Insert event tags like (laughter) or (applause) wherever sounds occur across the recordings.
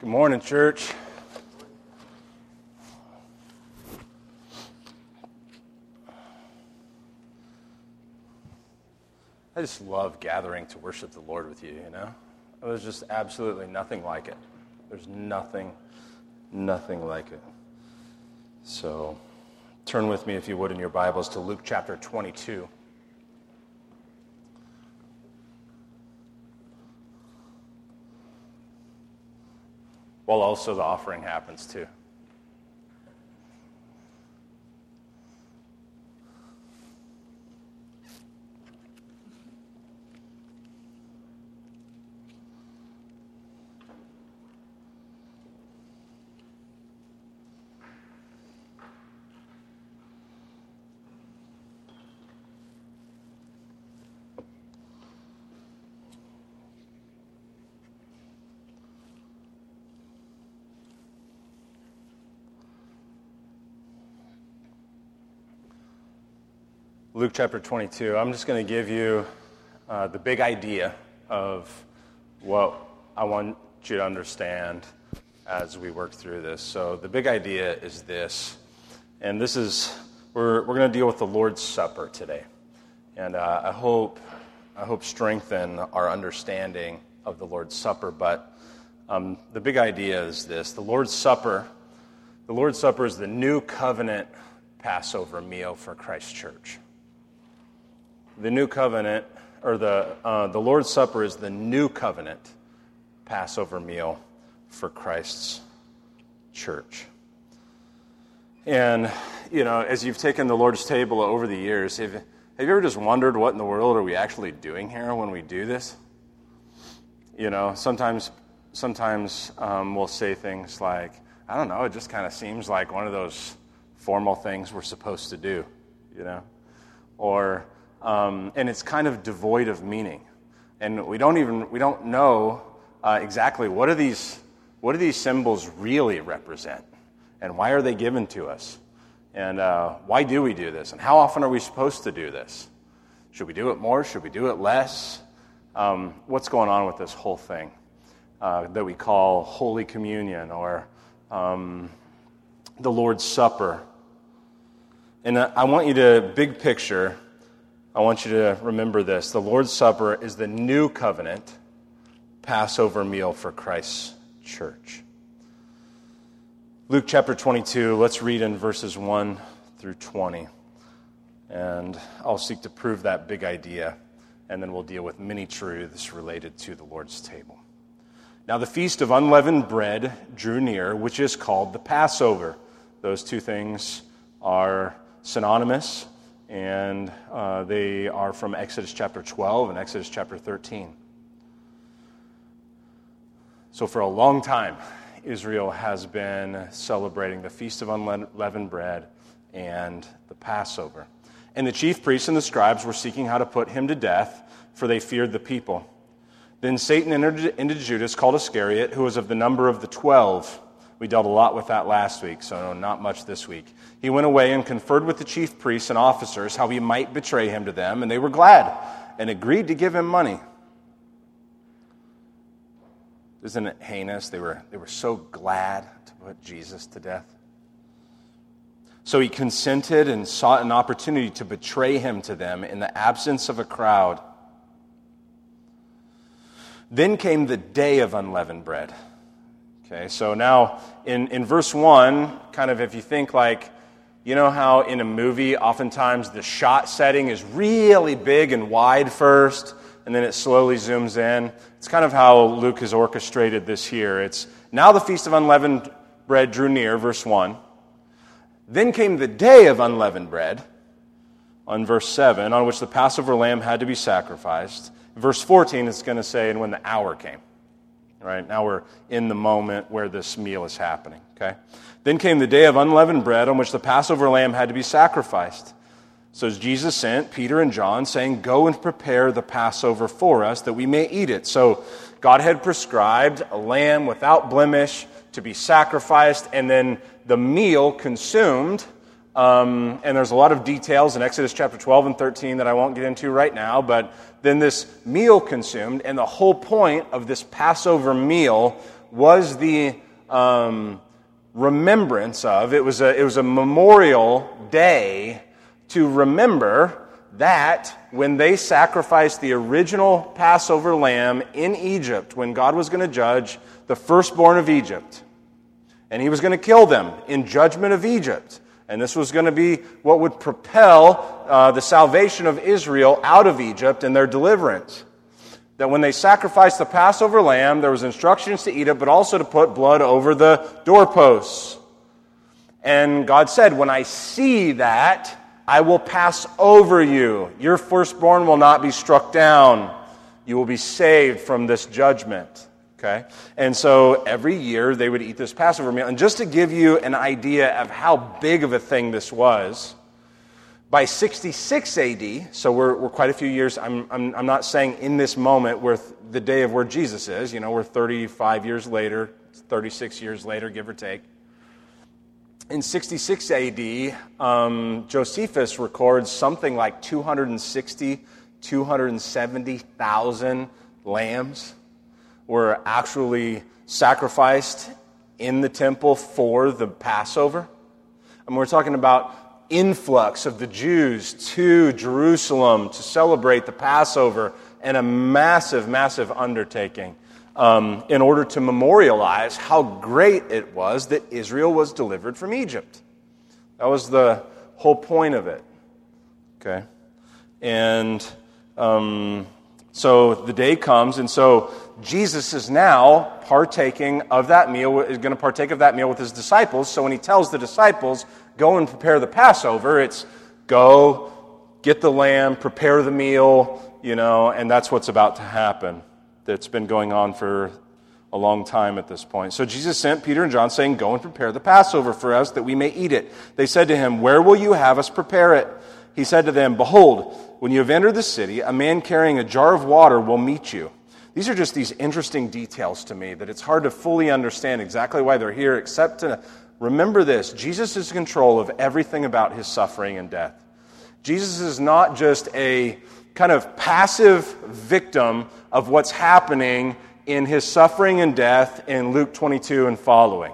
Good morning, church. I just love gathering to worship the Lord with you, you know? There's just absolutely nothing like it. There's nothing, nothing like it. So turn with me, if you would, in your Bibles to Luke chapter 22. While also the offering happens too. Luke chapter 22. I'm just going to give you uh, the big idea of what I want you to understand as we work through this. So, the big idea is this, and this is we're, we're going to deal with the Lord's Supper today. And uh, I, hope, I hope strengthen our understanding of the Lord's Supper. But um, the big idea is this the Lord's Supper. The Lord's Supper is the new covenant Passover meal for Christ Church the new covenant, or the, uh, the Lord's Supper is the new covenant Passover meal for Christ's church. And, you know, as you've taken the Lord's table over the years, have, have you ever just wondered what in the world are we actually doing here when we do this? You know, sometimes, sometimes um, we'll say things like, I don't know, it just kind of seems like one of those formal things we're supposed to do, you know? Or, um, and it's kind of devoid of meaning. And we don't even we don't know uh, exactly what are these what do these symbols really represent, and why are they given to us, and uh, why do we do this, and how often are we supposed to do this? Should we do it more? Should we do it less? Um, what's going on with this whole thing uh, that we call Holy Communion or um, the Lord's Supper? And uh, I want you to big picture I want you to remember this. The Lord's Supper is the new covenant Passover meal for Christ's church. Luke chapter 22, let's read in verses 1 through 20. And I'll seek to prove that big idea, and then we'll deal with many truths related to the Lord's table. Now, the feast of unleavened bread drew near, which is called the Passover. Those two things are synonymous and uh, they are from Exodus chapter 12 and Exodus chapter 13. So, for a long time, Israel has been celebrating the Feast of Unleavened Bread and the Passover. And the chief priests and the scribes were seeking how to put him to death, for they feared the people. Then Satan entered into Judas, called Iscariot, who was of the number of the twelve. We dealt a lot with that last week, so not much this week. He went away and conferred with the chief priests and officers how he might betray him to them, and they were glad and agreed to give him money. Isn't it heinous? They were, they were so glad to put Jesus to death. So he consented and sought an opportunity to betray him to them in the absence of a crowd. Then came the day of unleavened bread Okay, so now in, in verse 1, kind of if you think like, you know how in a movie, oftentimes the shot setting is really big and wide first, and then it slowly zooms in? It's kind of how Luke has orchestrated this here. It's now the Feast of Unleavened Bread drew near, verse 1. Then came the day of unleavened bread, on verse 7, on which the Passover lamb had to be sacrificed. Verse 14, it's going to say, and when the hour came right? Now we're in the moment where this meal is happening, okay? Then came the day of unleavened bread on which the Passover lamb had to be sacrificed. So Jesus sent Peter and John, saying, Go and prepare the Passover for us that we may eat it. So God had prescribed a lamb without blemish to be sacrificed, and then the meal consumed. Um, and there's a lot of details in Exodus chapter 12 and 13 that I won't get into right now, but then this meal consumed, and the whole point of this Passover meal was the um, remembrance of, it was, a, it was a memorial day to remember that when they sacrificed the original Passover lamb in Egypt, when God was going to judge the firstborn of Egypt, and he was going to kill them in judgment of Egypt. And this was going to be what would propel uh, the salvation of Israel out of Egypt and their deliverance. That when they sacrificed the Passover lamb, there was instructions to eat it, but also to put blood over the doorposts. And God said, When I see that, I will pass over you. Your firstborn will not be struck down. You will be saved from this judgment. Okay? And so every year they would eat this Passover meal. And just to give you an idea of how big of a thing this was, by 66 AD, so we're, we're quite a few years, I'm, I'm, I'm not saying in this moment where the day of where Jesus is, you know, we're 35 years later, 36 years later, give or take. In 66 AD, um, Josephus records something like 260, 270,000 lambs were actually sacrificed in the temple for the Passover. And we're talking about influx of the Jews to Jerusalem to celebrate the Passover and a massive, massive undertaking um, in order to memorialize how great it was that Israel was delivered from Egypt. That was the whole point of it. Okay? And um, so the day comes, and so Jesus is now partaking of that meal, is going to partake of that meal with his disciples. So when he tells the disciples, go and prepare the Passover, it's go, get the lamb, prepare the meal, you know, and that's what's about to happen. That's been going on for a long time at this point. So Jesus sent Peter and John, saying, Go and prepare the Passover for us, that we may eat it. They said to him, Where will you have us prepare it? He said to them, Behold, when you have entered the city, a man carrying a jar of water will meet you. These are just these interesting details to me that it's hard to fully understand exactly why they're here, except to remember this Jesus is in control of everything about his suffering and death. Jesus is not just a kind of passive victim of what's happening in his suffering and death in Luke 22 and following,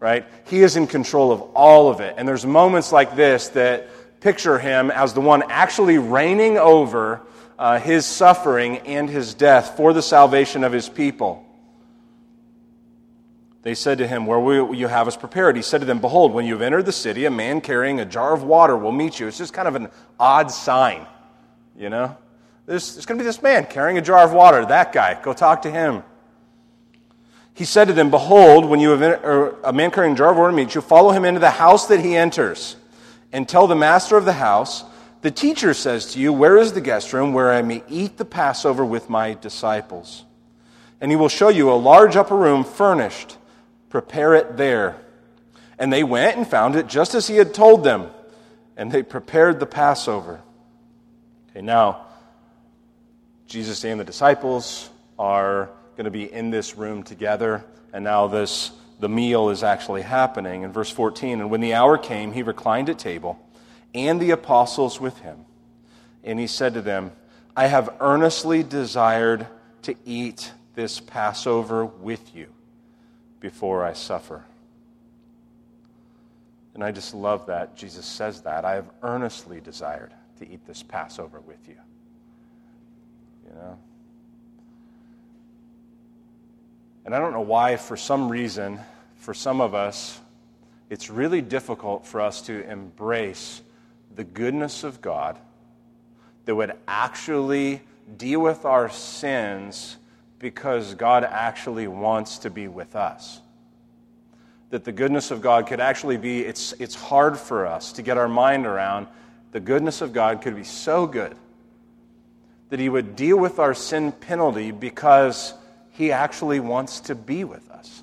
right? He is in control of all of it. And there's moments like this that picture him as the one actually reigning over uh, his suffering and his death for the salvation of his people. They said to him, Where will you have us prepared? He said to them, Behold, when you have entered the city, a man carrying a jar of water will meet you. It's just kind of an odd sign, you know? There's, there's going to be this man carrying a jar of water. That guy. Go talk to him. He said to them, Behold, when you have a man carrying a jar of water meets you, follow him into the house that he enters, and tell the master of the house, the teacher says to you, Where is the guest room where I may eat the Passover with my disciples? And he will show you a large upper room furnished. Prepare it there. And they went and found it just as he had told them, and they prepared the Passover. Okay, now, Jesus and the disciples are going to be in this room together, and now this the meal is actually happening. In verse 14, and when the hour came, he reclined at table and the apostles with him. And he said to them, I have earnestly desired to eat this Passover with you before I suffer. And I just love that Jesus says that. I have earnestly desired to eat this Passover with you. You know? And I don't know why, for some reason, for some of us, it's really difficult for us to embrace the goodness of God that would actually deal with our sins because God actually wants to be with us. That the goodness of God could actually be, it's, it's hard for us to get our mind around. The goodness of God could be so good that He would deal with our sin penalty because He actually wants to be with us.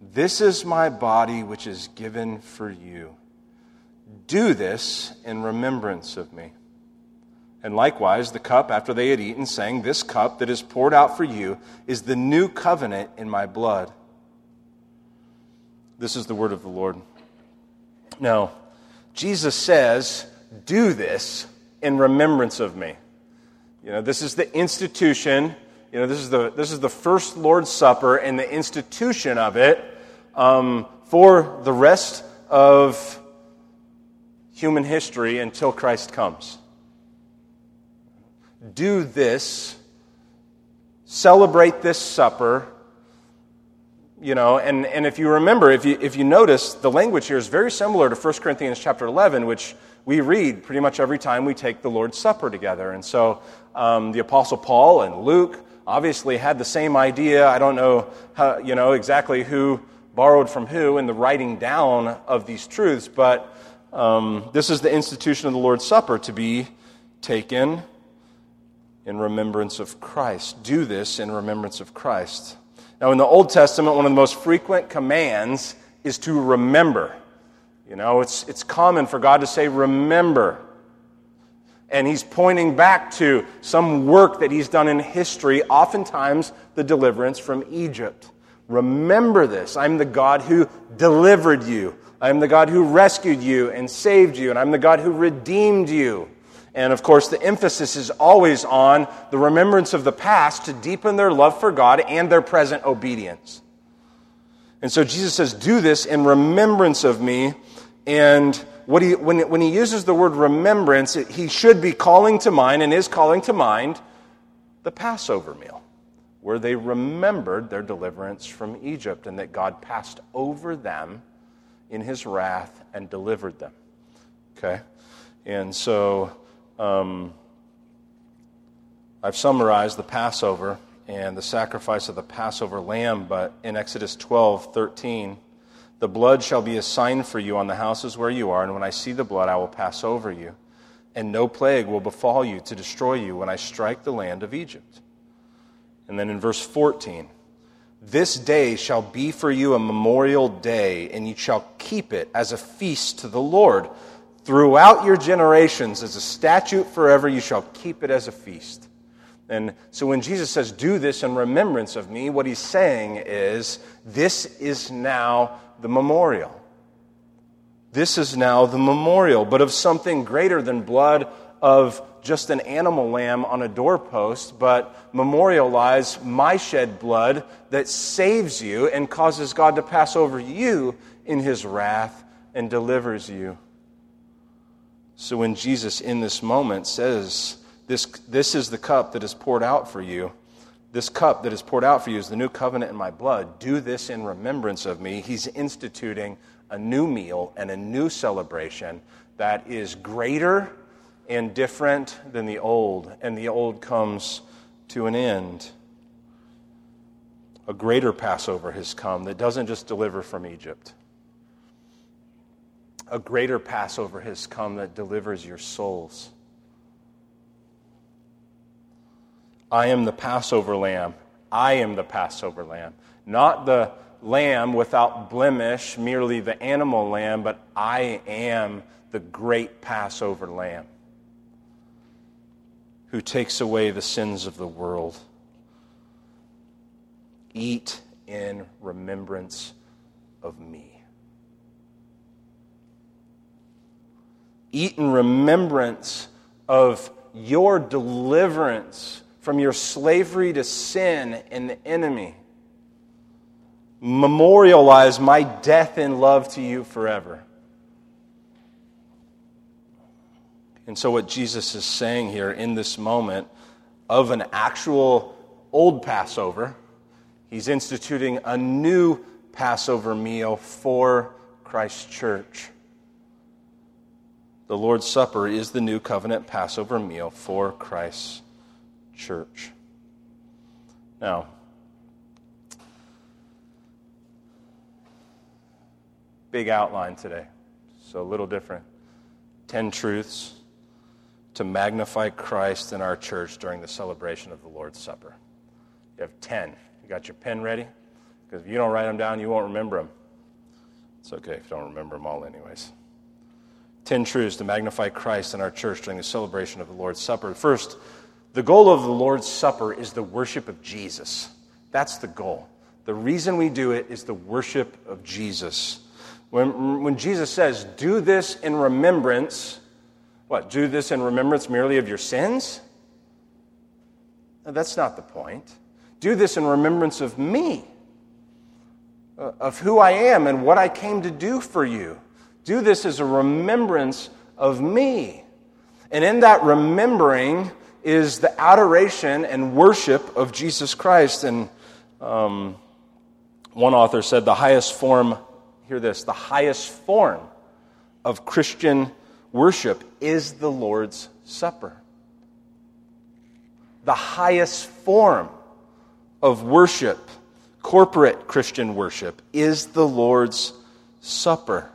This is my body, which is given for you. Do this in remembrance of me. And likewise, the cup after they had eaten, saying, This cup that is poured out for you is the new covenant in my blood. This is the word of the Lord. Now, Jesus says, Do this in remembrance of me. You know, this is the institution you know, this is the, this is the first Lord's Supper and the institution of it um, for the rest of human history until Christ comes. Do this, celebrate this supper, you know, and, and if you remember, if you, if you notice, the language here is very similar to 1 Corinthians chapter 11, which we read pretty much every time we take the Lord's Supper together. And so um, the Apostle Paul and Luke obviously had the same idea. I don't know, how, you know exactly who borrowed from who in the writing down of these truths, but um, this is the institution of the Lord's Supper to be taken in remembrance of Christ. Do this in remembrance of Christ. Now, in the Old Testament, one of the most frequent commands is to remember. You know, it's, it's common for God to say, remember. And he's pointing back to some work that he's done in history, oftentimes the deliverance from Egypt. Remember this. I'm the God who delivered you. I'm the God who rescued you and saved you, and I'm the God who redeemed you. And of course, the emphasis is always on the remembrance of the past to deepen their love for God and their present obedience. And so Jesus says, Do this in remembrance of me. And what he, when, when he uses the word remembrance, he should be calling to mind and is calling to mind the Passover meal, where they remembered their deliverance from Egypt and that God passed over them in his wrath and delivered them. Okay? And so um, I've summarized the Passover and the sacrifice of the Passover lamb, but in Exodus 12 13, the blood shall be a sign for you on the houses where you are, and when I see the blood, I will pass over you. And no plague will befall you to destroy you when I strike the land of Egypt. And then in verse 14, this day shall be for you a memorial day, and you shall keep it as a feast to the Lord. Throughout your generations, as a statute forever, you shall keep it as a feast. And so when Jesus says, Do this in remembrance of me, what he's saying is, This is now the memorial. This is now the memorial, but of something greater than blood of just an animal lamb on a doorpost, but memorialize my shed blood that saves you and causes God to pass over you in his wrath and delivers you. So when Jesus in this moment says, this, this is the cup that is poured out for you, this cup that is poured out for you is the new covenant in my blood. Do this in remembrance of me. He's instituting a new meal and a new celebration that is greater and different than the old, and the old comes to an end. A greater Passover has come that doesn't just deliver from Egypt. A greater Passover has come that delivers your souls. I am the Passover lamb. I am the Passover lamb. Not the lamb without blemish, merely the animal lamb, but I am the great Passover lamb who takes away the sins of the world. Eat in remembrance of me. Eat in remembrance of your deliverance from your slavery to sin and the enemy. Memorialize my death in love to you forever. And so, what Jesus is saying here in this moment of an actual old Passover, he's instituting a new Passover meal for Christ's church. The Lord's Supper is the new covenant Passover meal for Christ's church. Now, big outline today, so a little different. Ten truths to magnify Christ in our church during the celebration of the Lord's Supper. You have 10. You got your pen ready? Because if you don't write them down, you won't remember them. It's okay if you don't remember them all, anyways. 10 truths to magnify Christ in our church during the celebration of the Lord's Supper. First, the goal of the Lord's Supper is the worship of Jesus. That's the goal. The reason we do it is the worship of Jesus. When, when Jesus says, do this in remembrance, what, do this in remembrance merely of your sins? No, that's not the point. Do this in remembrance of me, uh, of who I am and what I came to do for you. Do this as a remembrance of me. And in that remembering is the adoration and worship of Jesus Christ. And um, one author said the highest form, hear this, the highest form of Christian worship is the Lord's Supper. The highest form of worship, corporate Christian worship, is the Lord's Supper.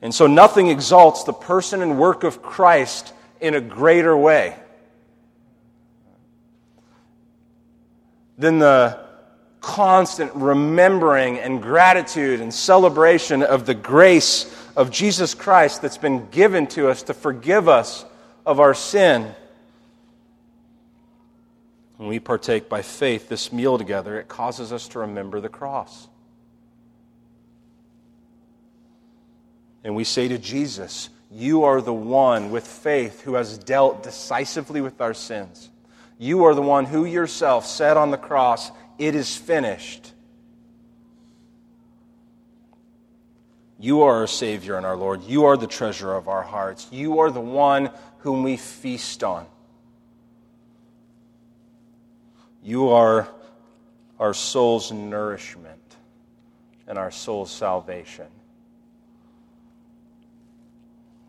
And so nothing exalts the person and work of Christ in a greater way than the constant remembering and gratitude and celebration of the grace of Jesus Christ that's been given to us to forgive us of our sin. When we partake by faith this meal together, it causes us to remember the cross. And we say to Jesus, You are the one with faith who has dealt decisively with our sins. You are the one who yourself said on the cross, It is finished. You are our Savior and our Lord. You are the treasure of our hearts. You are the one whom we feast on. You are our soul's nourishment and our soul's salvation.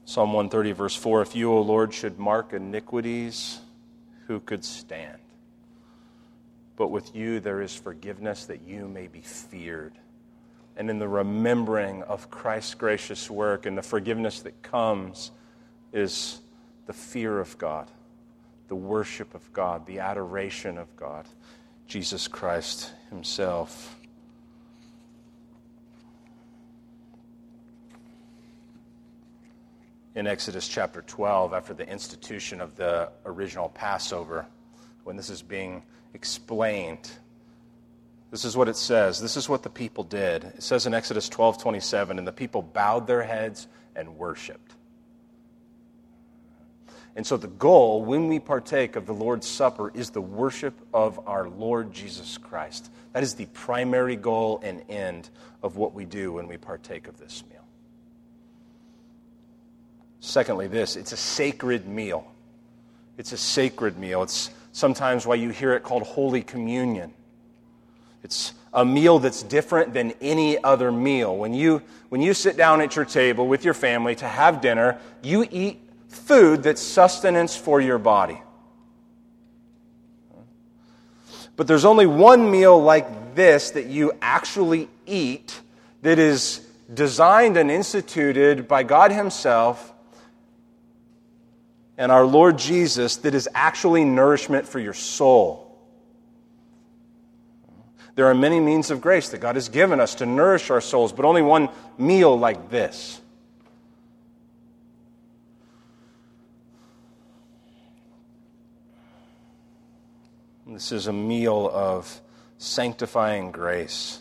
Psalm 130, verse 4 If you, O Lord, should mark iniquities, who could stand? But with you there is forgiveness that you may be feared. And in the remembering of Christ's gracious work and the forgiveness that comes is the fear of God, the worship of God, the adoration of God, Jesus Christ Himself. In Exodus chapter 12 after the institution of the original Passover, when this is being explained. This is what it says. This is what the people did. It says in Exodus 12 27, and the people bowed their heads and worshiped. And so, the goal when we partake of the Lord's Supper is the worship of our Lord Jesus Christ. That is the primary goal and end of what we do when we partake of this meal. Secondly, this it's a sacred meal. It's a sacred meal. It's sometimes why you hear it called Holy Communion. It's a meal that's different than any other meal. When you, when you sit down at your table with your family to have dinner, you eat food that's sustenance for your body. But there's only one meal like this that you actually eat that is designed and instituted by God Himself and our Lord Jesus that is actually nourishment for your soul. There are many means of grace that God has given us to nourish our souls, but only one meal like this. This is a meal of sanctifying grace.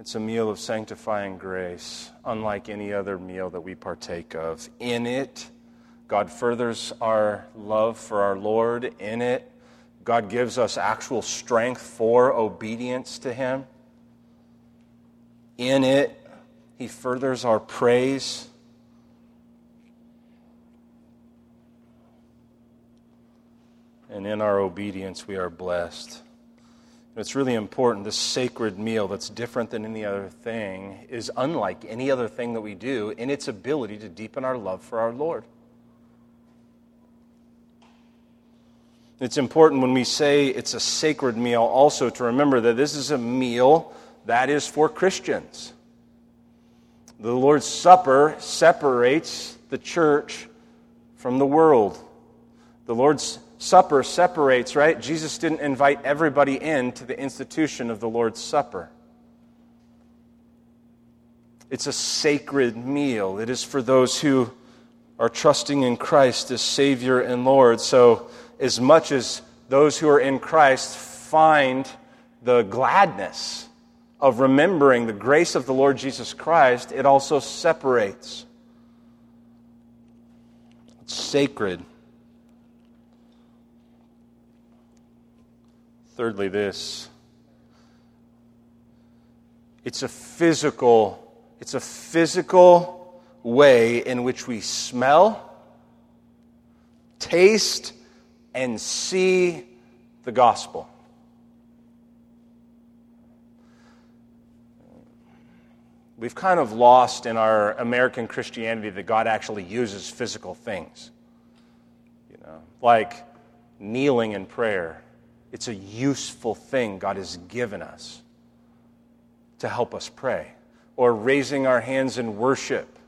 It's a meal of sanctifying grace, unlike any other meal that we partake of. In it, God furthers our love for our Lord. In it, God gives us actual strength for obedience to Him. In it, He furthers our praise. And in our obedience, we are blessed. It's really important. This sacred meal that's different than any other thing is unlike any other thing that we do in its ability to deepen our love for our Lord. It's important when we say it's a sacred meal also to remember that this is a meal that is for Christians. The Lord's Supper separates the church from the world. The Lord's Supper separates, right? Jesus didn't invite everybody in to the institution of the Lord's Supper. It's a sacred meal. It is for those who are trusting in Christ as Savior and Lord. So, as much as those who are in Christ find the gladness of remembering the grace of the Lord Jesus Christ, it also separates. It's sacred. Thirdly, this it's a physical it's a physical way in which we smell, taste, and see the gospel. We've kind of lost in our American Christianity that God actually uses physical things. You know, like kneeling in prayer. It's a useful thing God has given us to help us pray or raising our hands in worship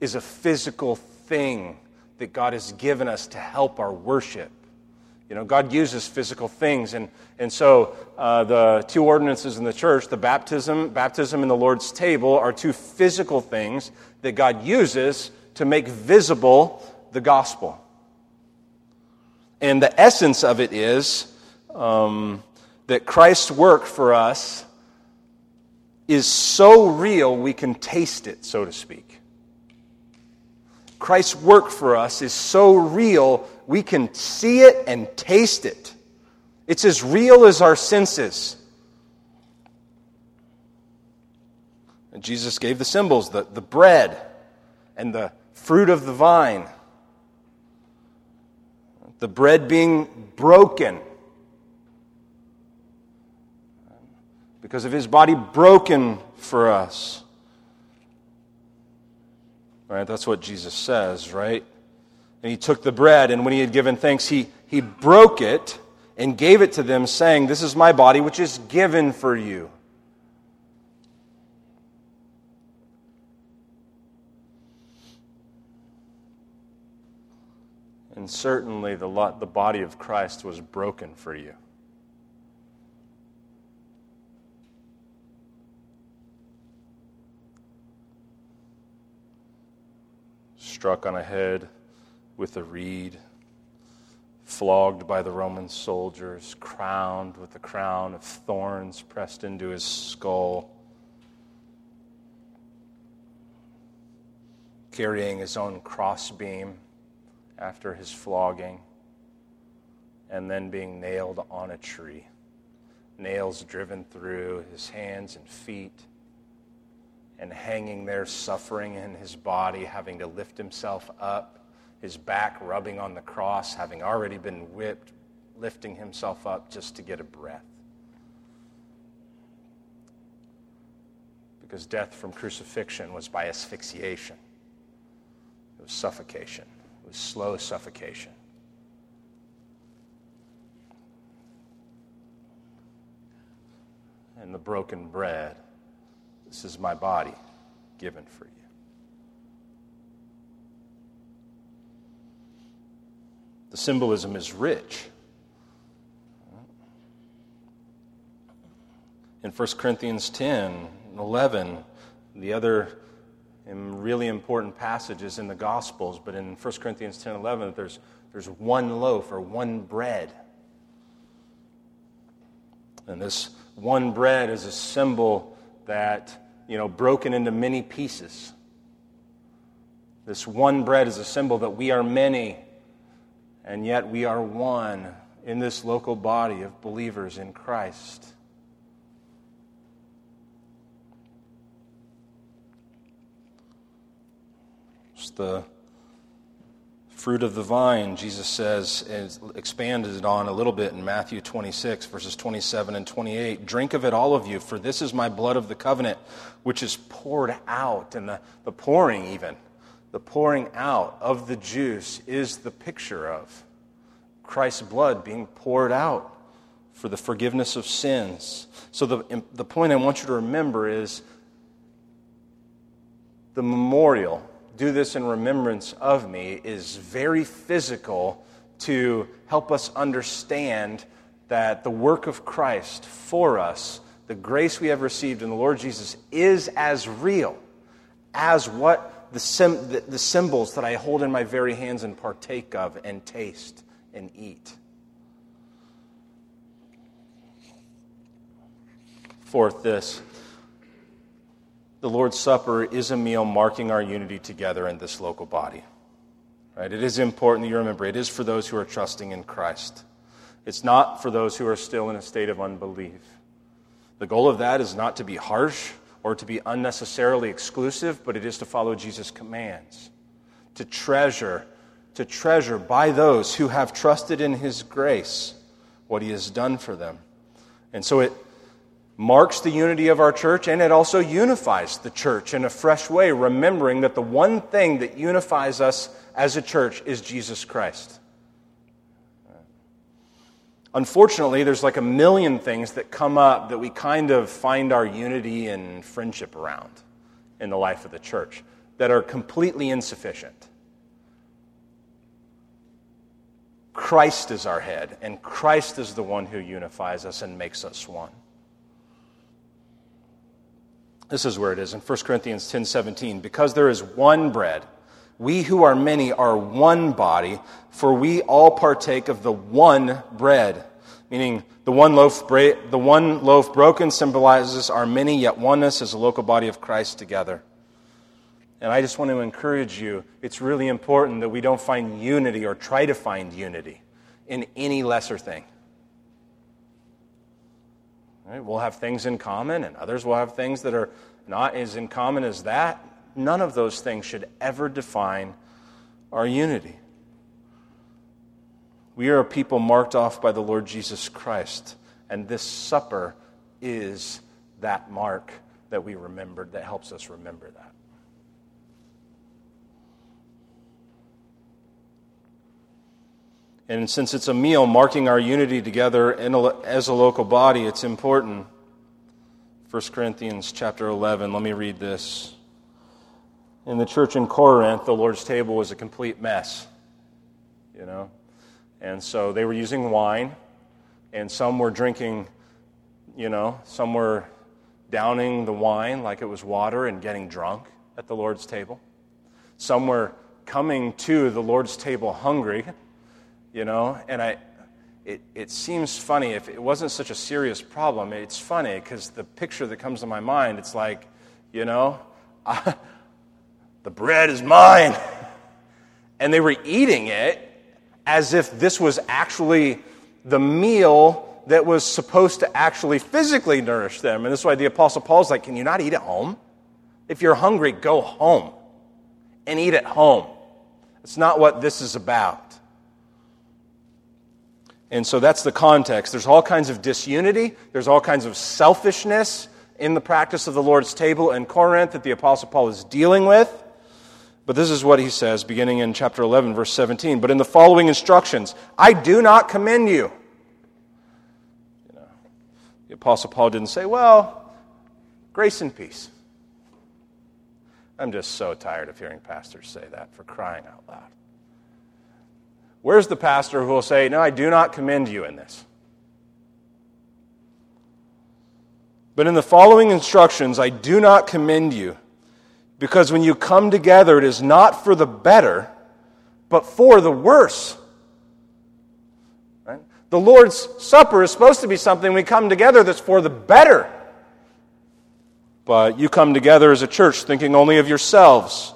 is a physical thing that God has given us to help our worship. You know, God uses physical things. And, and so uh, the two ordinances in the church, the baptism, baptism and the Lord's table, are two physical things that God uses to make visible the gospel. And the essence of it is um, that Christ's work for us is so real we can taste it, so to speak. Christ's work for us is so real we can see it and taste it. It's as real as our senses. And Jesus gave the symbols the, the bread and the fruit of the vine. The bread being broken because of his body broken for us. Right? That's what Jesus says, right? And he took the bread, and when he had given thanks, he, he broke it and gave it to them, saying, This is my body, which is given for you. And certainly the, the body of Christ was broken for you. struck on a head with a reed, flogged by the Roman soldiers, crowned with a crown of thorns pressed into his skull, carrying his own crossbeam after his flogging, and then being nailed on a tree, nails driven through his hands and feet and hanging there, suffering in his body, having to lift himself up, his back rubbing on the cross, having already been whipped, lifting himself up just to get a breath. Because death from crucifixion was by asphyxiation, it was suffocation, was slow suffocation. And the broken bread this is my body given for you. The symbolism is rich. In 1 Corinthians 10 and 11, the other really important passages in the Gospels, but in 1 Corinthians 10 11, there's, there's one loaf or one bread. And this one bread is a symbol that, you know, broken into many pieces. This one bread is a symbol that we are many, and yet we are one in this local body of believers in Christ. The fruit of the vine, Jesus says, is expanded on a little bit in Matthew 26, verses 27 and 28. Drink of it, all of you, for this is my blood of the covenant, which is poured out. And the, the pouring, even, the pouring out of the juice is the picture of Christ's blood being poured out for the forgiveness of sins. So, the, the point I want you to remember is the memorial do this in remembrance of me is very physical to help us understand that the work of Christ for us, the grace we have received in the Lord Jesus, is as real as what the, sim- the, the symbols that I hold in my very hands and partake of and taste and eat. Fourth, this the Lord's Supper is a meal marking our unity together in this local body. Right? It is important that you remember it is for those who are trusting in Christ. It's not for those who are still in a state of unbelief. The goal of that is not to be harsh or to be unnecessarily exclusive, but it is to follow Jesus' commands, to treasure, to treasure by those who have trusted in his grace what he has done for them. And so it marks the unity of our church and it also unifies the church in a fresh way, remembering that the one thing that unifies us as a church is Jesus Christ. Unfortunately, there's like a million things that come up that we kind of find our unity and friendship around in the life of the church that are completely insufficient. Christ is our head, and Christ is the one who unifies us and makes us one. This is where it is in 1 Corinthians 10 17. Because there is one bread, we who are many are one body, for we all partake of the one bread. Meaning, the one loaf, the one loaf broken symbolizes our many, yet oneness as a local body of Christ together. And I just want to encourage you it's really important that we don't find unity or try to find unity in any lesser thing. Right? We'll have things in common, and others will have things that are not as in common as that. None of those things should ever define our unity. We are a people marked off by the Lord Jesus Christ, and this supper is that mark that we remembered that helps us remember that. And since it's a meal marking our unity together a, as a local body, it's important. 1 Corinthians chapter 11, let me read this. In the church in Corinth, the Lord's table was a complete mess, you know. And so they were using wine, and some were drinking, you know, some were downing the wine like it was water and getting drunk at the Lord's table. Some were coming to the Lord's table hungry you know? And I, it, it seems funny. If it wasn't such a serious problem, it's funny because the picture that comes to my mind, it's like, you know, I, (laughs) the bread is mine. (laughs) And they were eating it as if this was actually the meal that was supposed to actually physically nourish them. And this is why the Apostle Paul's like, Can you not eat at home? If you're hungry, go home and eat at home. It's not what this is about. And so that's the context. There's all kinds of disunity, there's all kinds of selfishness in the practice of the Lord's table in Corinth that the Apostle Paul is dealing with. But this is what he says, beginning in chapter 11, verse 17. But in the following instructions, I do not commend you. you know, the Apostle Paul didn't say, well, grace and peace. I'm just so tired of hearing pastors say that for crying out loud. Where's the pastor who will say, No, I do not commend you in this? But in the following instructions, I do not commend you, because when you come together, it is not for the better, but for the worse. Right? The Lord's Supper is supposed to be something we come together that's for the better. But you come together as a church thinking only of yourselves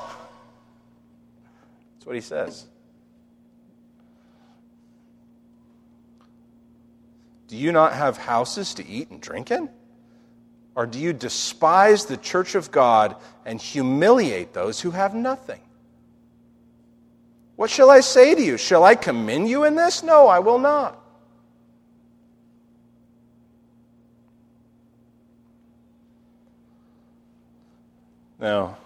What he says. Do you not have houses to eat and drink in? Or do you despise the church of God and humiliate those who have nothing? What shall I say to you? Shall I commend you in this? No, I will not. Now,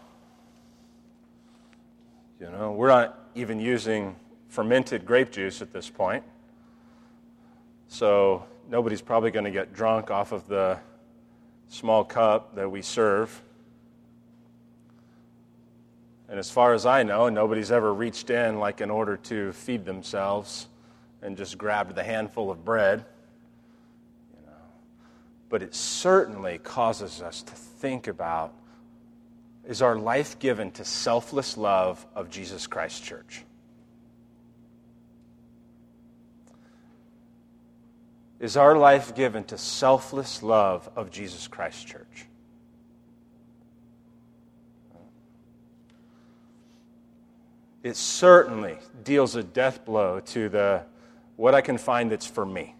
you know, we're not even using fermented grape juice at this point. So nobody's probably going to get drunk off of the small cup that we serve. And as far as I know, nobody's ever reached in like in order to feed themselves and just grabbed the handful of bread. You know. But it certainly causes us to think about is our life given to selfless love of Jesus Christ Church? Is our life given to selfless love of Jesus Christ Church? It certainly deals a death blow to the what I can find that's for me.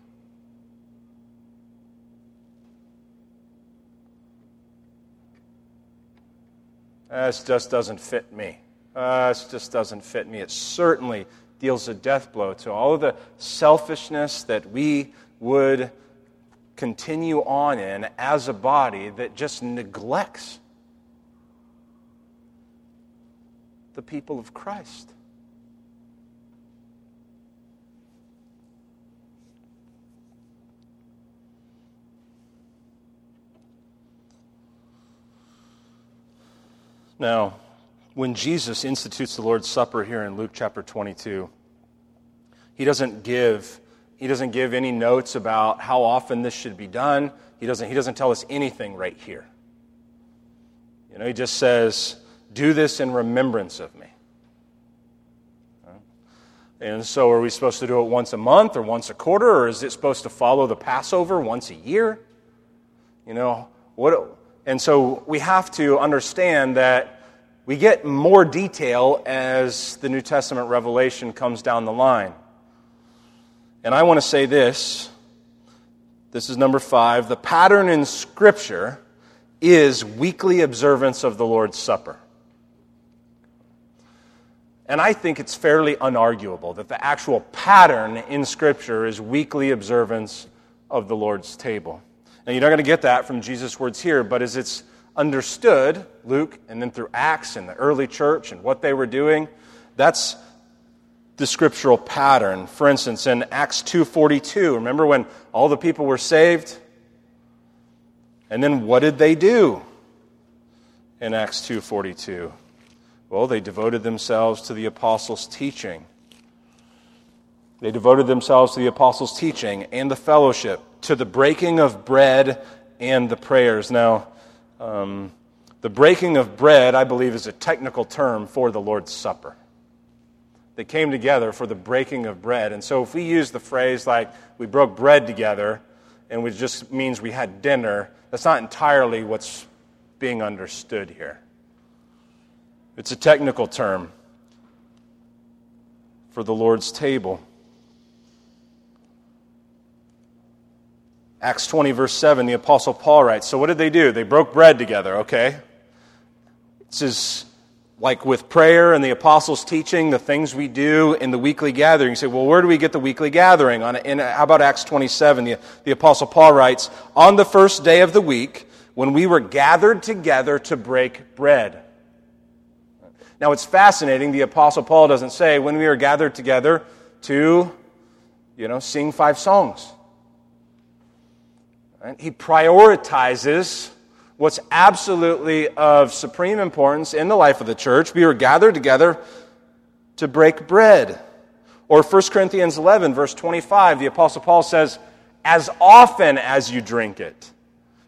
This just doesn't fit me. Uh, this just doesn't fit me. It certainly deals a death blow to all of the selfishness that we would continue on in as a body that just neglects the people of Christ. Now, when Jesus institutes the Lord's Supper here in Luke chapter 22, he doesn't give he doesn't give any notes about how often this should be done. He doesn't, he doesn't tell us anything right here. You know, he just says, Do this in remembrance of me. And so, are we supposed to do it once a month or once a quarter, or is it supposed to follow the Passover once a year? You know, what, and so we have to understand that we get more detail as the New Testament revelation comes down the line. And I want to say this this is number five. The pattern in Scripture is weekly observance of the Lord's Supper. And I think it's fairly unarguable that the actual pattern in Scripture is weekly observance of the Lord's table. Now, you're not going to get that from Jesus' words here, but as it's understood, Luke, and then through Acts and the early church and what they were doing, that's the scriptural pattern. For instance, in Acts 2:42, remember when all the people were saved? And then what did they do in Acts 2:42? Well, they devoted themselves to the apostles' teaching. They devoted themselves to the apostles' teaching and the fellowship, to the breaking of bread and the prayers. Now, um, the breaking of bread, I believe, is a technical term for the Lord's Supper. They came together for the breaking of bread. And so if we use the phrase like we broke bread together, and it just means we had dinner, that's not entirely what's being understood here. It's a technical term for the Lord's table. Acts 20, verse 7, the Apostle Paul writes So, what did they do? They broke bread together, okay? This is like with prayer and the apostles' teaching, the things we do in the weekly gathering. You say, well, where do we get the weekly gathering? On, in, how about Acts 27? The, the Apostle Paul writes, On the first day of the week, when we were gathered together to break bread. Now, it's fascinating. The Apostle Paul doesn't say, when we were gathered together to, you know, sing five songs. Right? He prioritizes what's absolutely of supreme importance in the life of the church. We were gathered together to break bread. Or 1 Corinthians 11, verse 25, the Apostle Paul says, as often as you drink it.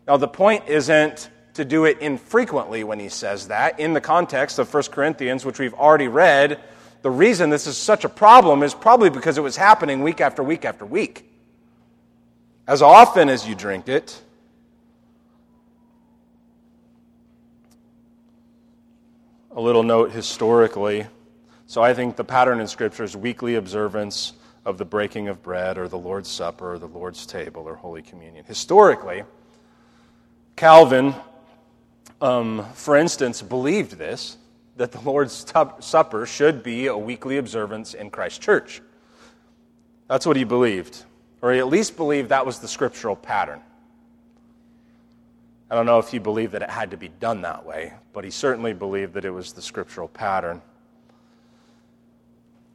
Now, the point isn't to do it infrequently when he says that. In the context of 1 Corinthians, which we've already read, the reason this is such a problem is probably because it was happening week after week after week as often as you drink it. A little note historically. So I think the pattern in Scripture is weekly observance of the breaking of bread or the Lord's Supper or the Lord's table or Holy Communion. Historically, Calvin, um, for instance, believed this. that the Lord's Supper should be a weekly observance in Christ's Church. That's what he believed, or he at least believed that was the scriptural pattern. I don't know if he believed that it had to be done that way, but he certainly believed that it was the scriptural pattern.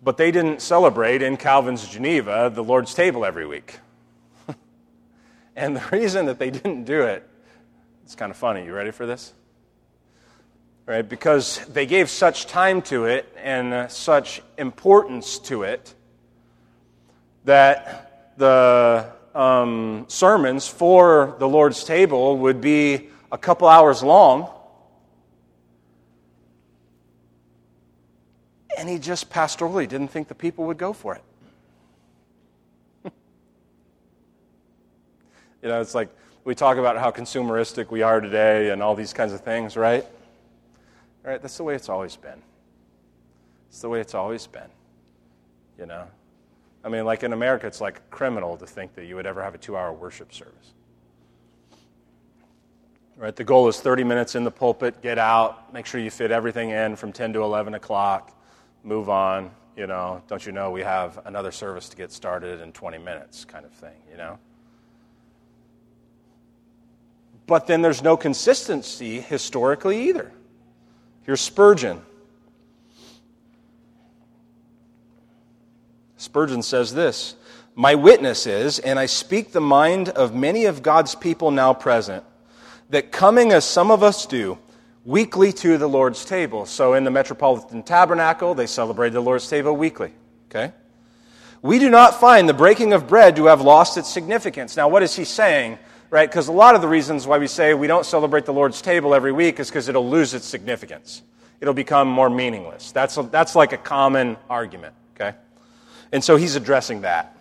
But they didn't celebrate in Calvin's Geneva the Lord's table every week. (laughs) and the reason that they didn't do it, it's kind of funny. You ready for this? Right? Because they gave such time to it and uh, such importance to it that the um, sermons for the Lord's table would be a couple hours long. And he just pastorally didn't think the people would go for it. (laughs) you know, it's like we talk about how consumeristic we are today and all these kinds of things, right? Right? That's the way it's always been. It's the way it's always been. You know? I mean, like in America, it's like criminal to think that you would ever have a two hour worship service. Right? The goal is 30 minutes in the pulpit, get out, make sure you fit everything in from 10 to 11 o'clock, move on. You know, don't you know we have another service to get started in 20 minutes, kind of thing, you know? But then there's no consistency historically either. Here's Spurgeon. Spurgeon says this My witness is, and I speak the mind of many of God's people now present, that coming as some of us do, weekly to the Lord's table. So in the Metropolitan Tabernacle, they celebrate the Lord's table weekly. Okay? We do not find the breaking of bread to have lost its significance. Now, what is he saying? Right? Because a lot of the reasons why we say we don't celebrate the Lord's table every week is because it'll lose its significance. It'll become more meaningless. That's, a, that's like a common argument. Okay? And so he's addressing that.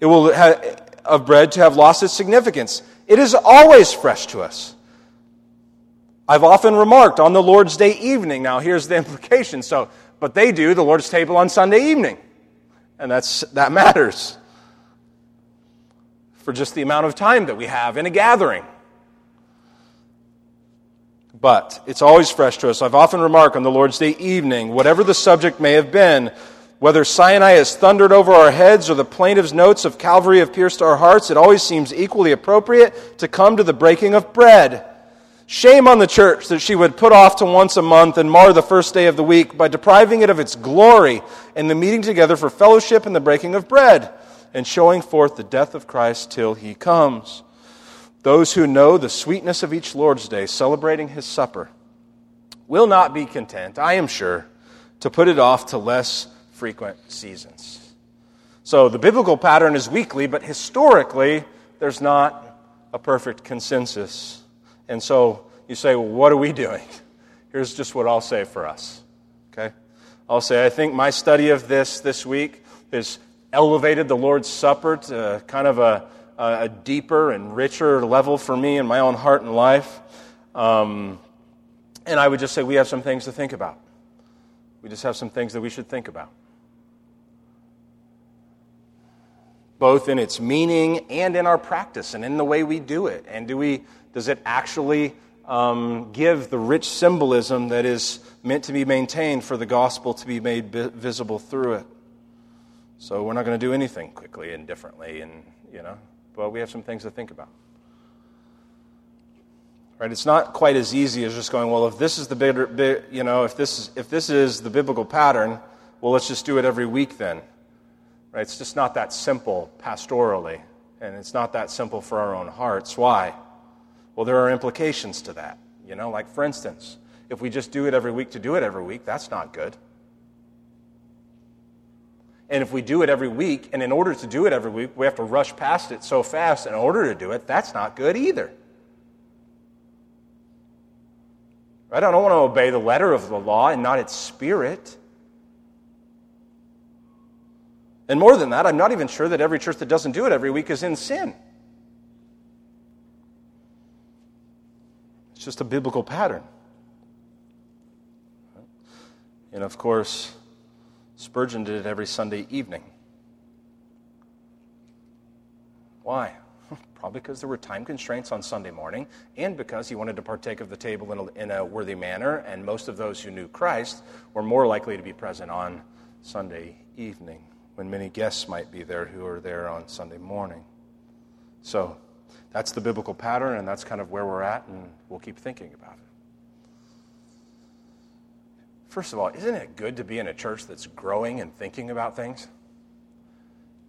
It will have, of bread to have lost its significance. It is always fresh to us. I've often remarked on the Lord's Day evening. Now, here's the (laughs) implication. So, but they do the Lord's table on Sunday evening. And that's, that matters for just the amount of time that we have in a gathering. But it's always fresh to us. I've often remarked on the Lord's Day evening, whatever the subject may have been, whether Sinai has thundered over our heads or the plaintive notes of Calvary have pierced our hearts, it always seems equally appropriate to come to the breaking of bread. Shame on the church that she would put off to once a month and mar the first day of the week by depriving it of its glory in the meeting together for fellowship and the breaking of bread and showing forth the death of Christ till he comes. Those who know the sweetness of each Lord's Day, celebrating his supper, will not be content, I am sure, to put it off to less frequent seasons. So the biblical pattern is weekly, but historically, there's not a perfect consensus. And so you say, well, what are we doing? (laughs) Here's just what I'll say for us. Okay? I'll say, I think my study of this this week has elevated the Lord's Supper to kind of a, a deeper and richer level for me in my own heart and life. Um, and I would just say we have some things to think about. We just have some things that we should think about. Both in its meaning and in our practice and in the way we do it. And do we, does it actually um, give the rich symbolism that is meant to be maintained for the gospel to be made visible through it? So we're not going to do anything quickly and differently, and you know, but we have some things to think about. Right? It's not quite as easy as just going, well, if this is the big, you know, if this is, if this is the biblical pattern, well, let's just do it every week then. Right? It's just not that simple pastorally, and it's not that simple for our own hearts. Why? Well, there are implications to that. You know, like for instance, if we just do it every week to do it every week, that's not good. And if we do it every week, and in order to do it every week, we have to rush past it so fast in order to do it, that's not good either. Right? I don't want to obey the letter of the law and not its spirit. And more than that, I'm not even sure that every church that doesn't do it every week is in sin. It's just a biblical pattern. And of course, Spurgeon did it every Sunday evening. Why? (laughs) Probably because there were time constraints on Sunday morning, and because he wanted to partake of the table in a, in a worthy manner, and most of those who knew Christ were more likely to be present on Sunday evening, when many guests might be there who are there on Sunday morning. So that's the biblical pattern, and that's kind of where we're at, and we'll keep thinking about it. First of all, isn't it good to be in a church that's growing and thinking about things?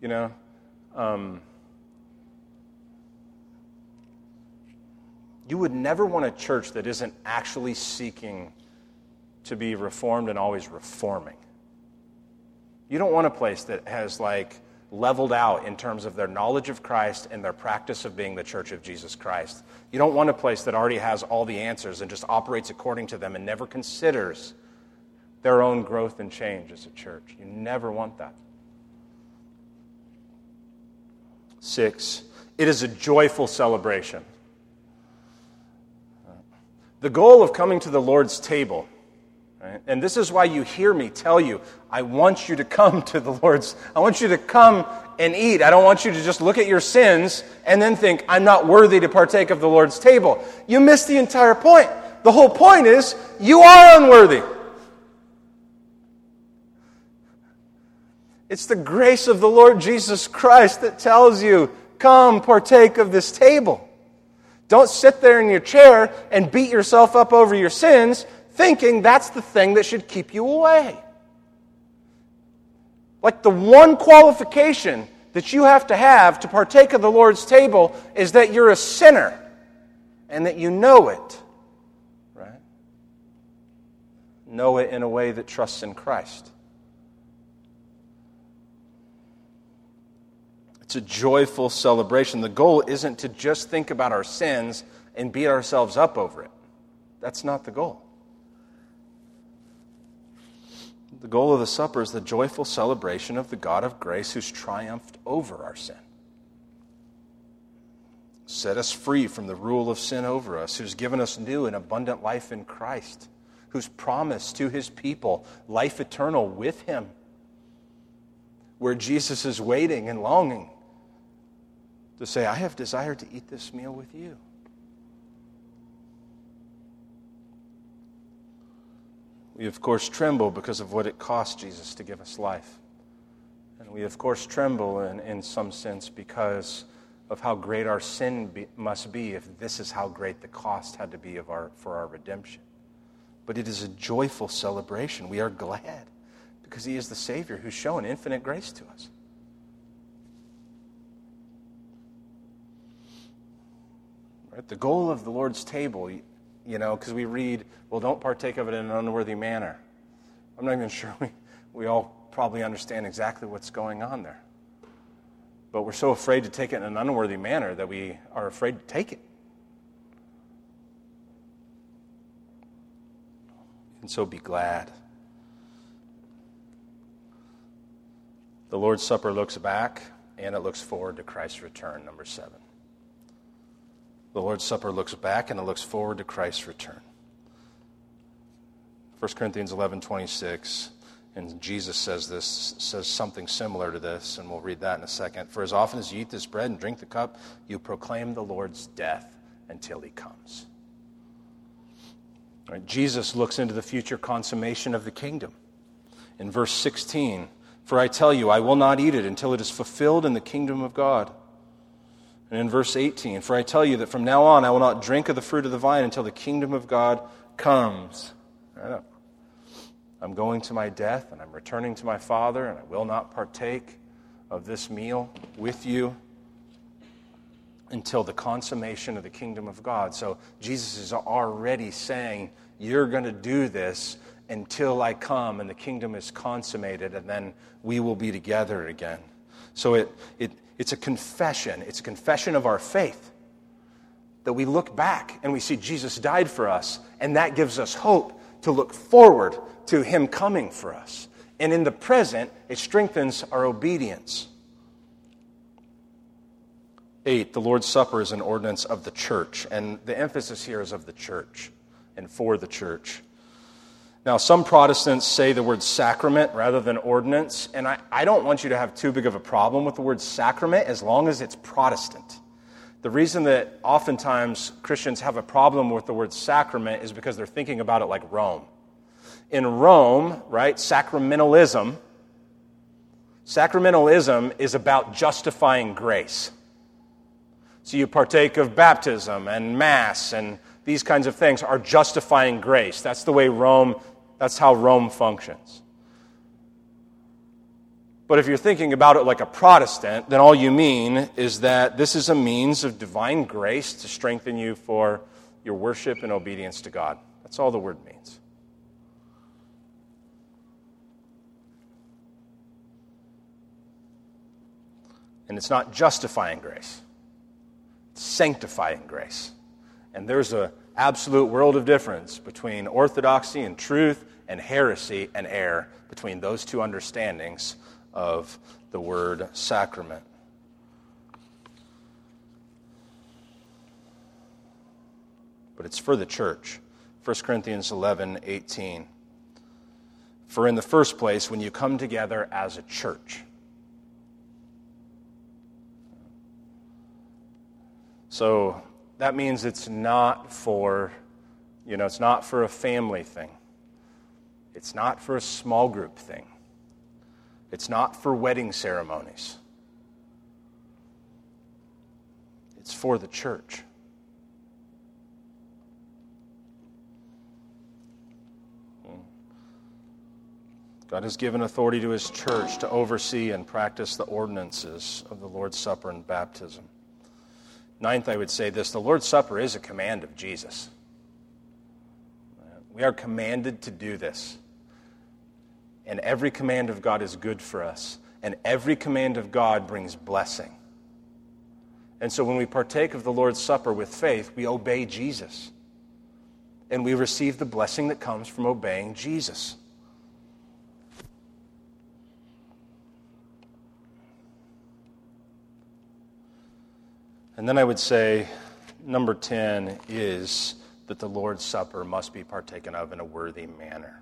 You know, um, you would never want a church that isn't actually seeking to be reformed and always reforming. You don't want a place that has like leveled out in terms of their knowledge of Christ and their practice of being the church of Jesus Christ. You don't want a place that already has all the answers and just operates according to them and never considers their own growth and change as a church. You never want that. Six, it is a joyful celebration. The goal of coming to the Lord's table, right? and this is why you hear me tell you, I want you to come to the Lord's, I want you to come and eat. I don't want you to just look at your sins and then think, I'm not worthy to partake of the Lord's table. You miss the entire point. The whole point is, you are unworthy. It's the grace of the Lord Jesus Christ that tells you, come partake of this table. Don't sit there in your chair and beat yourself up over your sins thinking that's the thing that should keep you away. Like the one qualification that you have to have to partake of the Lord's table is that you're a sinner and that you know it. Right? Know it in a way that trusts in Christ. It's a joyful celebration. The goal isn't to just think about our sins and beat ourselves up over it. That's not the goal. The goal of the supper is the joyful celebration of the God of grace who's triumphed over our sin. Set us free from the rule of sin over us, who's given us new and abundant life in Christ, who's promised to his people life eternal with him, where Jesus is waiting and longing to say, I have desired to eat this meal with you. We, of course, tremble because of what it cost Jesus to give us life. And we, of course, tremble in, in some sense because of how great our sin be, must be if this is how great the cost had to be of our, for our redemption. But it is a joyful celebration. We are glad because He is the Savior who's shown infinite grace to us. Right? The goal of the Lord's table, you know, because we read, well, don't partake of it in an unworthy manner. I'm not even (laughs) sure we, we all probably understand exactly what's going on there. But we're so afraid to take it in an unworthy manner that we are afraid to take it. And so be glad. The Lord's Supper looks back and it looks forward to Christ's return, number seven. The Lord's Supper looks back and it looks forward to Christ's return. 1 Corinthians 11 26, and Jesus says this, says something similar to this, and we'll read that in a second. For as often as you eat this bread and drink the cup, you proclaim the Lord's death until he comes. Right, Jesus looks into the future consummation of the kingdom. In verse 16, for I tell you, I will not eat it until it is fulfilled in the kingdom of God. And in verse 18, for I tell you that from now on I will not drink of the fruit of the vine until the kingdom of God comes. I'm going to my death and I'm returning to my Father, and I will not partake of this meal with you until the consummation of the kingdom of God. So Jesus is already saying, You're going to do this until I come and the kingdom is consummated, and then we will be together again. So it, it, it's a confession. It's a confession of our faith that we look back and we see Jesus died for us, and that gives us hope to look forward to Him coming for us. And in the present, it strengthens our obedience. Eight, the Lord's Supper is an ordinance of the church, and the emphasis here is of the church and for the church. Now, some Protestants say the word sacrament rather than ordinance, and I, I don't want you to have too big of a problem with the word sacrament as long as it's Protestant. The reason that oftentimes Christians have a problem with the word sacrament is because they're thinking about it like Rome. In Rome, right, sacramentalism, sacramentalism is about justifying grace. So you partake of baptism and mass and these kinds of things are justifying grace. That's the way Rome, that's how Rome functions. But if you're thinking about it like a Protestant, then all you mean is that this is a means of divine grace to strengthen you for your worship and obedience to God. That's all the word means. And it's not justifying grace, it's sanctifying grace. And there's an absolute world of difference between orthodoxy and truth and heresy and error, between those two understandings of the word sacrament. But it's for the church. 1 Corinthians 11 18. For in the first place, when you come together as a church, so that means it's not for, you know, it's not for a family thing. It's not for a small group thing. It's not for wedding ceremonies, it's for the church. God has given authority to his church to oversee and practice the ordinances of the Lord's Supper and baptism. Ninth, I would say this the Lord's Supper is a command of Jesus. We are commanded to do this. And every command of God is good for us. And every command of God brings blessing. And so when we partake of the Lord's Supper with faith, we obey Jesus. And we receive the blessing that comes from obeying Jesus. And then I would say, number 10 is that the Lord's Supper must be partaken of in a worthy manner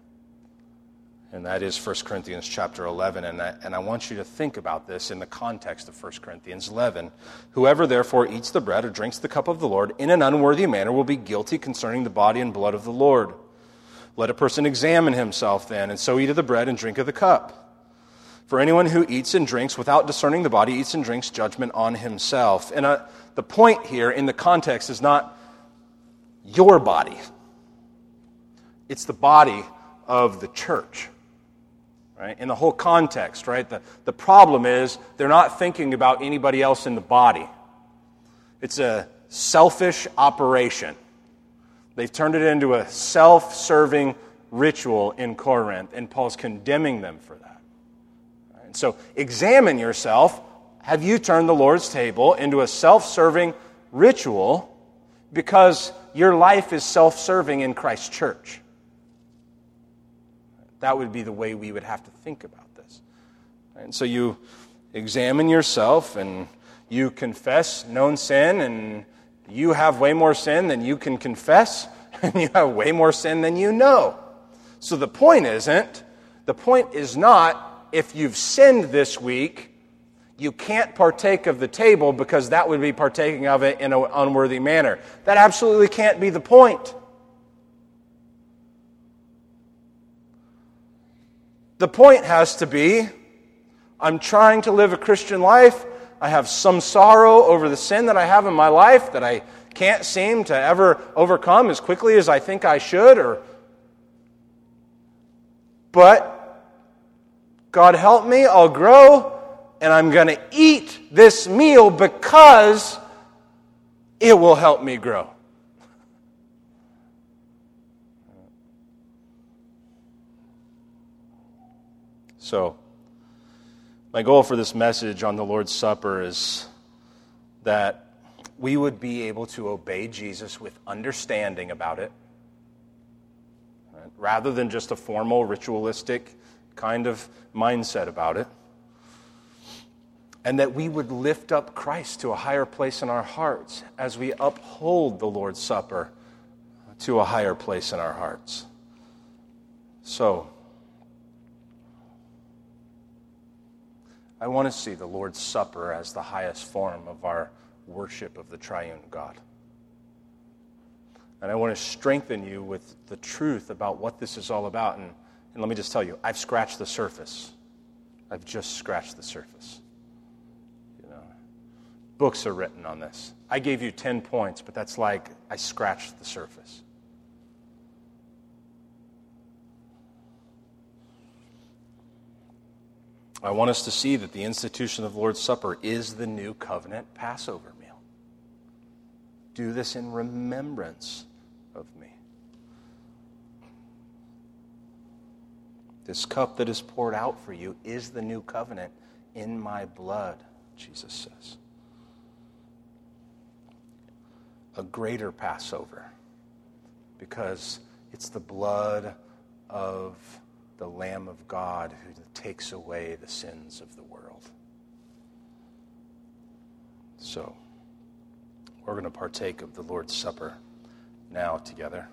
and that is 1 Corinthians chapter 11. And I, and I want you to think about this in the context of 1 Corinthians 11. Whoever therefore eats the bread or drinks the cup of the Lord in an unworthy manner will be guilty concerning the body and blood of the Lord. Let a person examine himself then, and so eat of the bread and drink of the cup. For anyone who eats and drinks without discerning the body eats and drinks judgment on himself. And uh, the point here in the context is not your body, it's the body of the church right? In the whole context, right? The, the problem is they're not thinking about anybody else in the body. It's a selfish operation. They've turned it into a self serving ritual in Corinth, and Paul's condemning them for that. So examine yourself. Have you turned the Lord's table into a self serving ritual because your life is self serving in Christ's church? That would be the way we would have to think about this. And so you examine yourself and you confess known sin, and you have way more sin than you can confess, (laughs) and you have way more sin than you know. So the point isn't, the point is not if you've sinned this week, you can't partake of the table because that would be partaking of it in an unworthy manner. That absolutely can't be the point. The point has to be I'm trying to live a Christian life. I have some sorrow over the sin that I have in my life that I can't seem to ever overcome as quickly as I think I should or but God help me, I'll grow and I'm going to eat this meal because it will help me grow. So, my goal for this message on the Lord's Supper is that we would be able to obey Jesus with understanding about it, right? rather than just a formal, ritualistic kind of mindset about it. And that we would lift up Christ to a higher place in our hearts as we uphold the Lord's Supper to a higher place in our hearts. So, I want to see the Lord's Supper as the highest form of our worship of the triune God. And I want to strengthen you with the truth about what this is all about. And, and let me just tell you, I've scratched the surface. I've just scratched the surface. You know, books are written on this. I gave you 10 points, but that's like I scratched the surface. I want us to see that the institution of the Lord's Supper is the new covenant Passover meal. Do this in remembrance of me. This cup that is poured out for you is the new covenant in my blood, Jesus says. A greater Passover because it's the blood of the Lamb of God who takes away the sins of the world. So, we're going to partake of the Lord's Supper now together.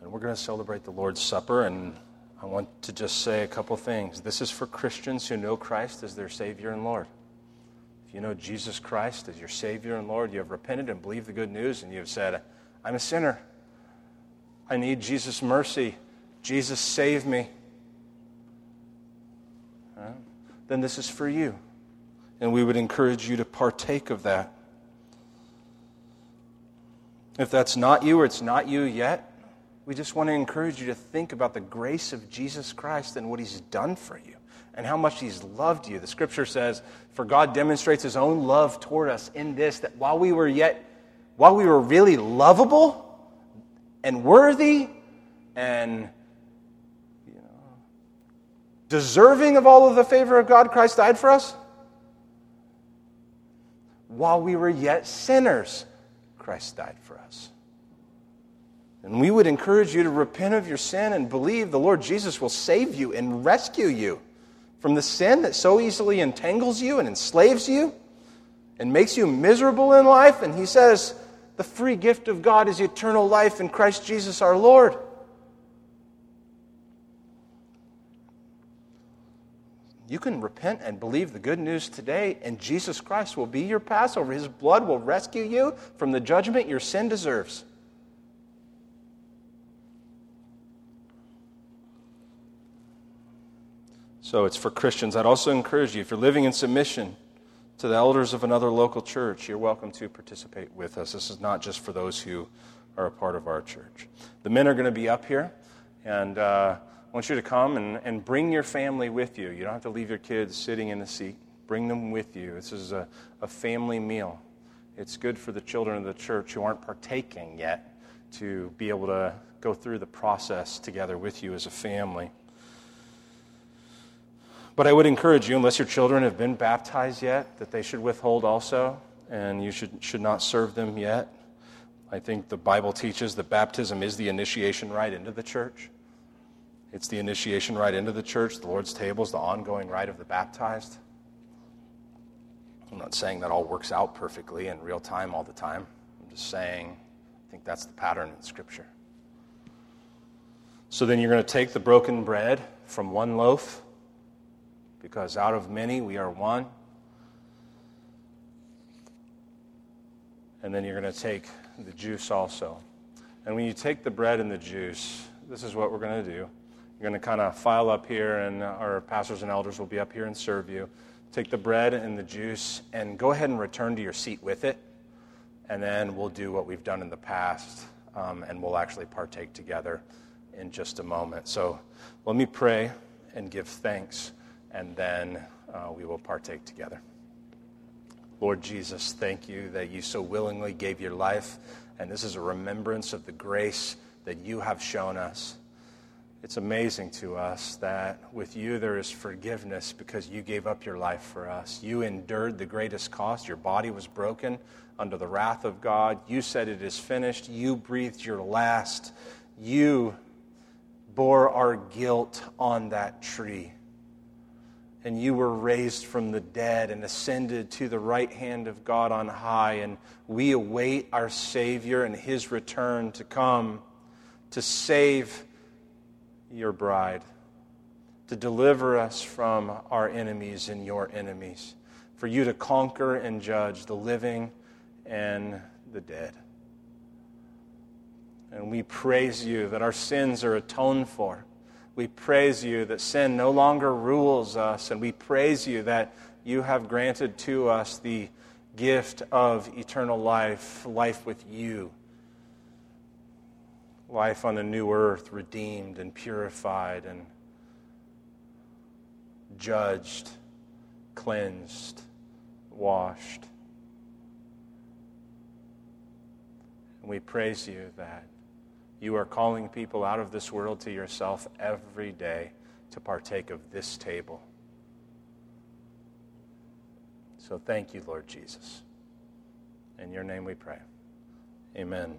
And we're going to celebrate the Lord's Supper, and I want to just say a couple things. This is for Christians who know Christ as their Savior and Lord. If you know Jesus Christ as your Savior and Lord, you have repented and believed the good news, and you have said, I'm a sinner. I need Jesus' mercy. Jesus, save me. Then this is for you. And we would encourage you to partake of that. If that's not you or it's not you yet, we just want to encourage you to think about the grace of Jesus Christ and what he's done for you and how much he's loved you. The scripture says, For God demonstrates his own love toward us in this, that while we were yet, while we were really lovable and worthy and deserving of all of the favor of God, Christ died for us? While we were yet sinners, Christ died for us. And we would encourage you to repent of your sin and believe the Lord Jesus will save you and rescue you from the sin that so easily entangles you and enslaves you and makes you miserable in life. And He says, the free gift of God is eternal life in Christ Jesus our Lord. You can repent and believe the good news today, and Jesus Christ will be your Passover. His blood will rescue you from the judgment your sin deserves. So it's for Christians. I'd also encourage you, if you're living in submission to the elders of another local church, you're welcome to participate with us. This is not just for those who are a part of our church. The men are going to be up here, and. Uh, I want you to come and, and bring your family with you. You don't have to leave your kids sitting in the seat. Bring them with you. This is a, a family meal. It's good for the children of the church who aren't partaking yet to be able to go through the process together with you as a family. But I would encourage you, unless your children have been baptized yet, that they should withhold also, and you should, should not serve them yet. I think the Bible teaches that baptism is the initiation right into the church. It's the initiation right into the church. The Lord's table is the ongoing rite of the baptized. I'm not saying that all works out perfectly in real time all the time. I'm just saying I think that's the pattern in Scripture. So then you're going to take the broken bread from one loaf, because out of many we are one. And then you're going to take the juice also. And when you take the bread and the juice, this is what we're going to do. You're going to kind of file up here, and our pastors and elders will be up here and serve you. Take the bread and the juice, and go ahead and return to your seat with it. And then we'll do what we've done in the past, um, and we'll actually partake together in just a moment. So let me pray and give thanks, and then uh, we will partake together. Lord Jesus, thank you that you so willingly gave your life, and this is a remembrance of the grace that you have shown us. It's amazing to us that with you there is forgiveness because you gave up your life for us. You endured the greatest cost. Your body was broken under the wrath of God. You said it is finished. You breathed your last. You bore our guilt on that tree. And you were raised from the dead and ascended to the right hand of God on high. And we await our Savior and his return to come to save your bride, to deliver us from our enemies and your enemies. for you to conquer and judge the living and the dead. And we praise you that our sins are atoned for. We praise you that sin no longer rules us. And we praise you that you have granted to us the gift of eternal life, life with you, life on a new earth, redeemed and purified and judged, cleansed, washed. And we praise you that you are calling people out of this world to yourself every day to partake of this table. So thank you, Lord Jesus. In your name we pray. Amen.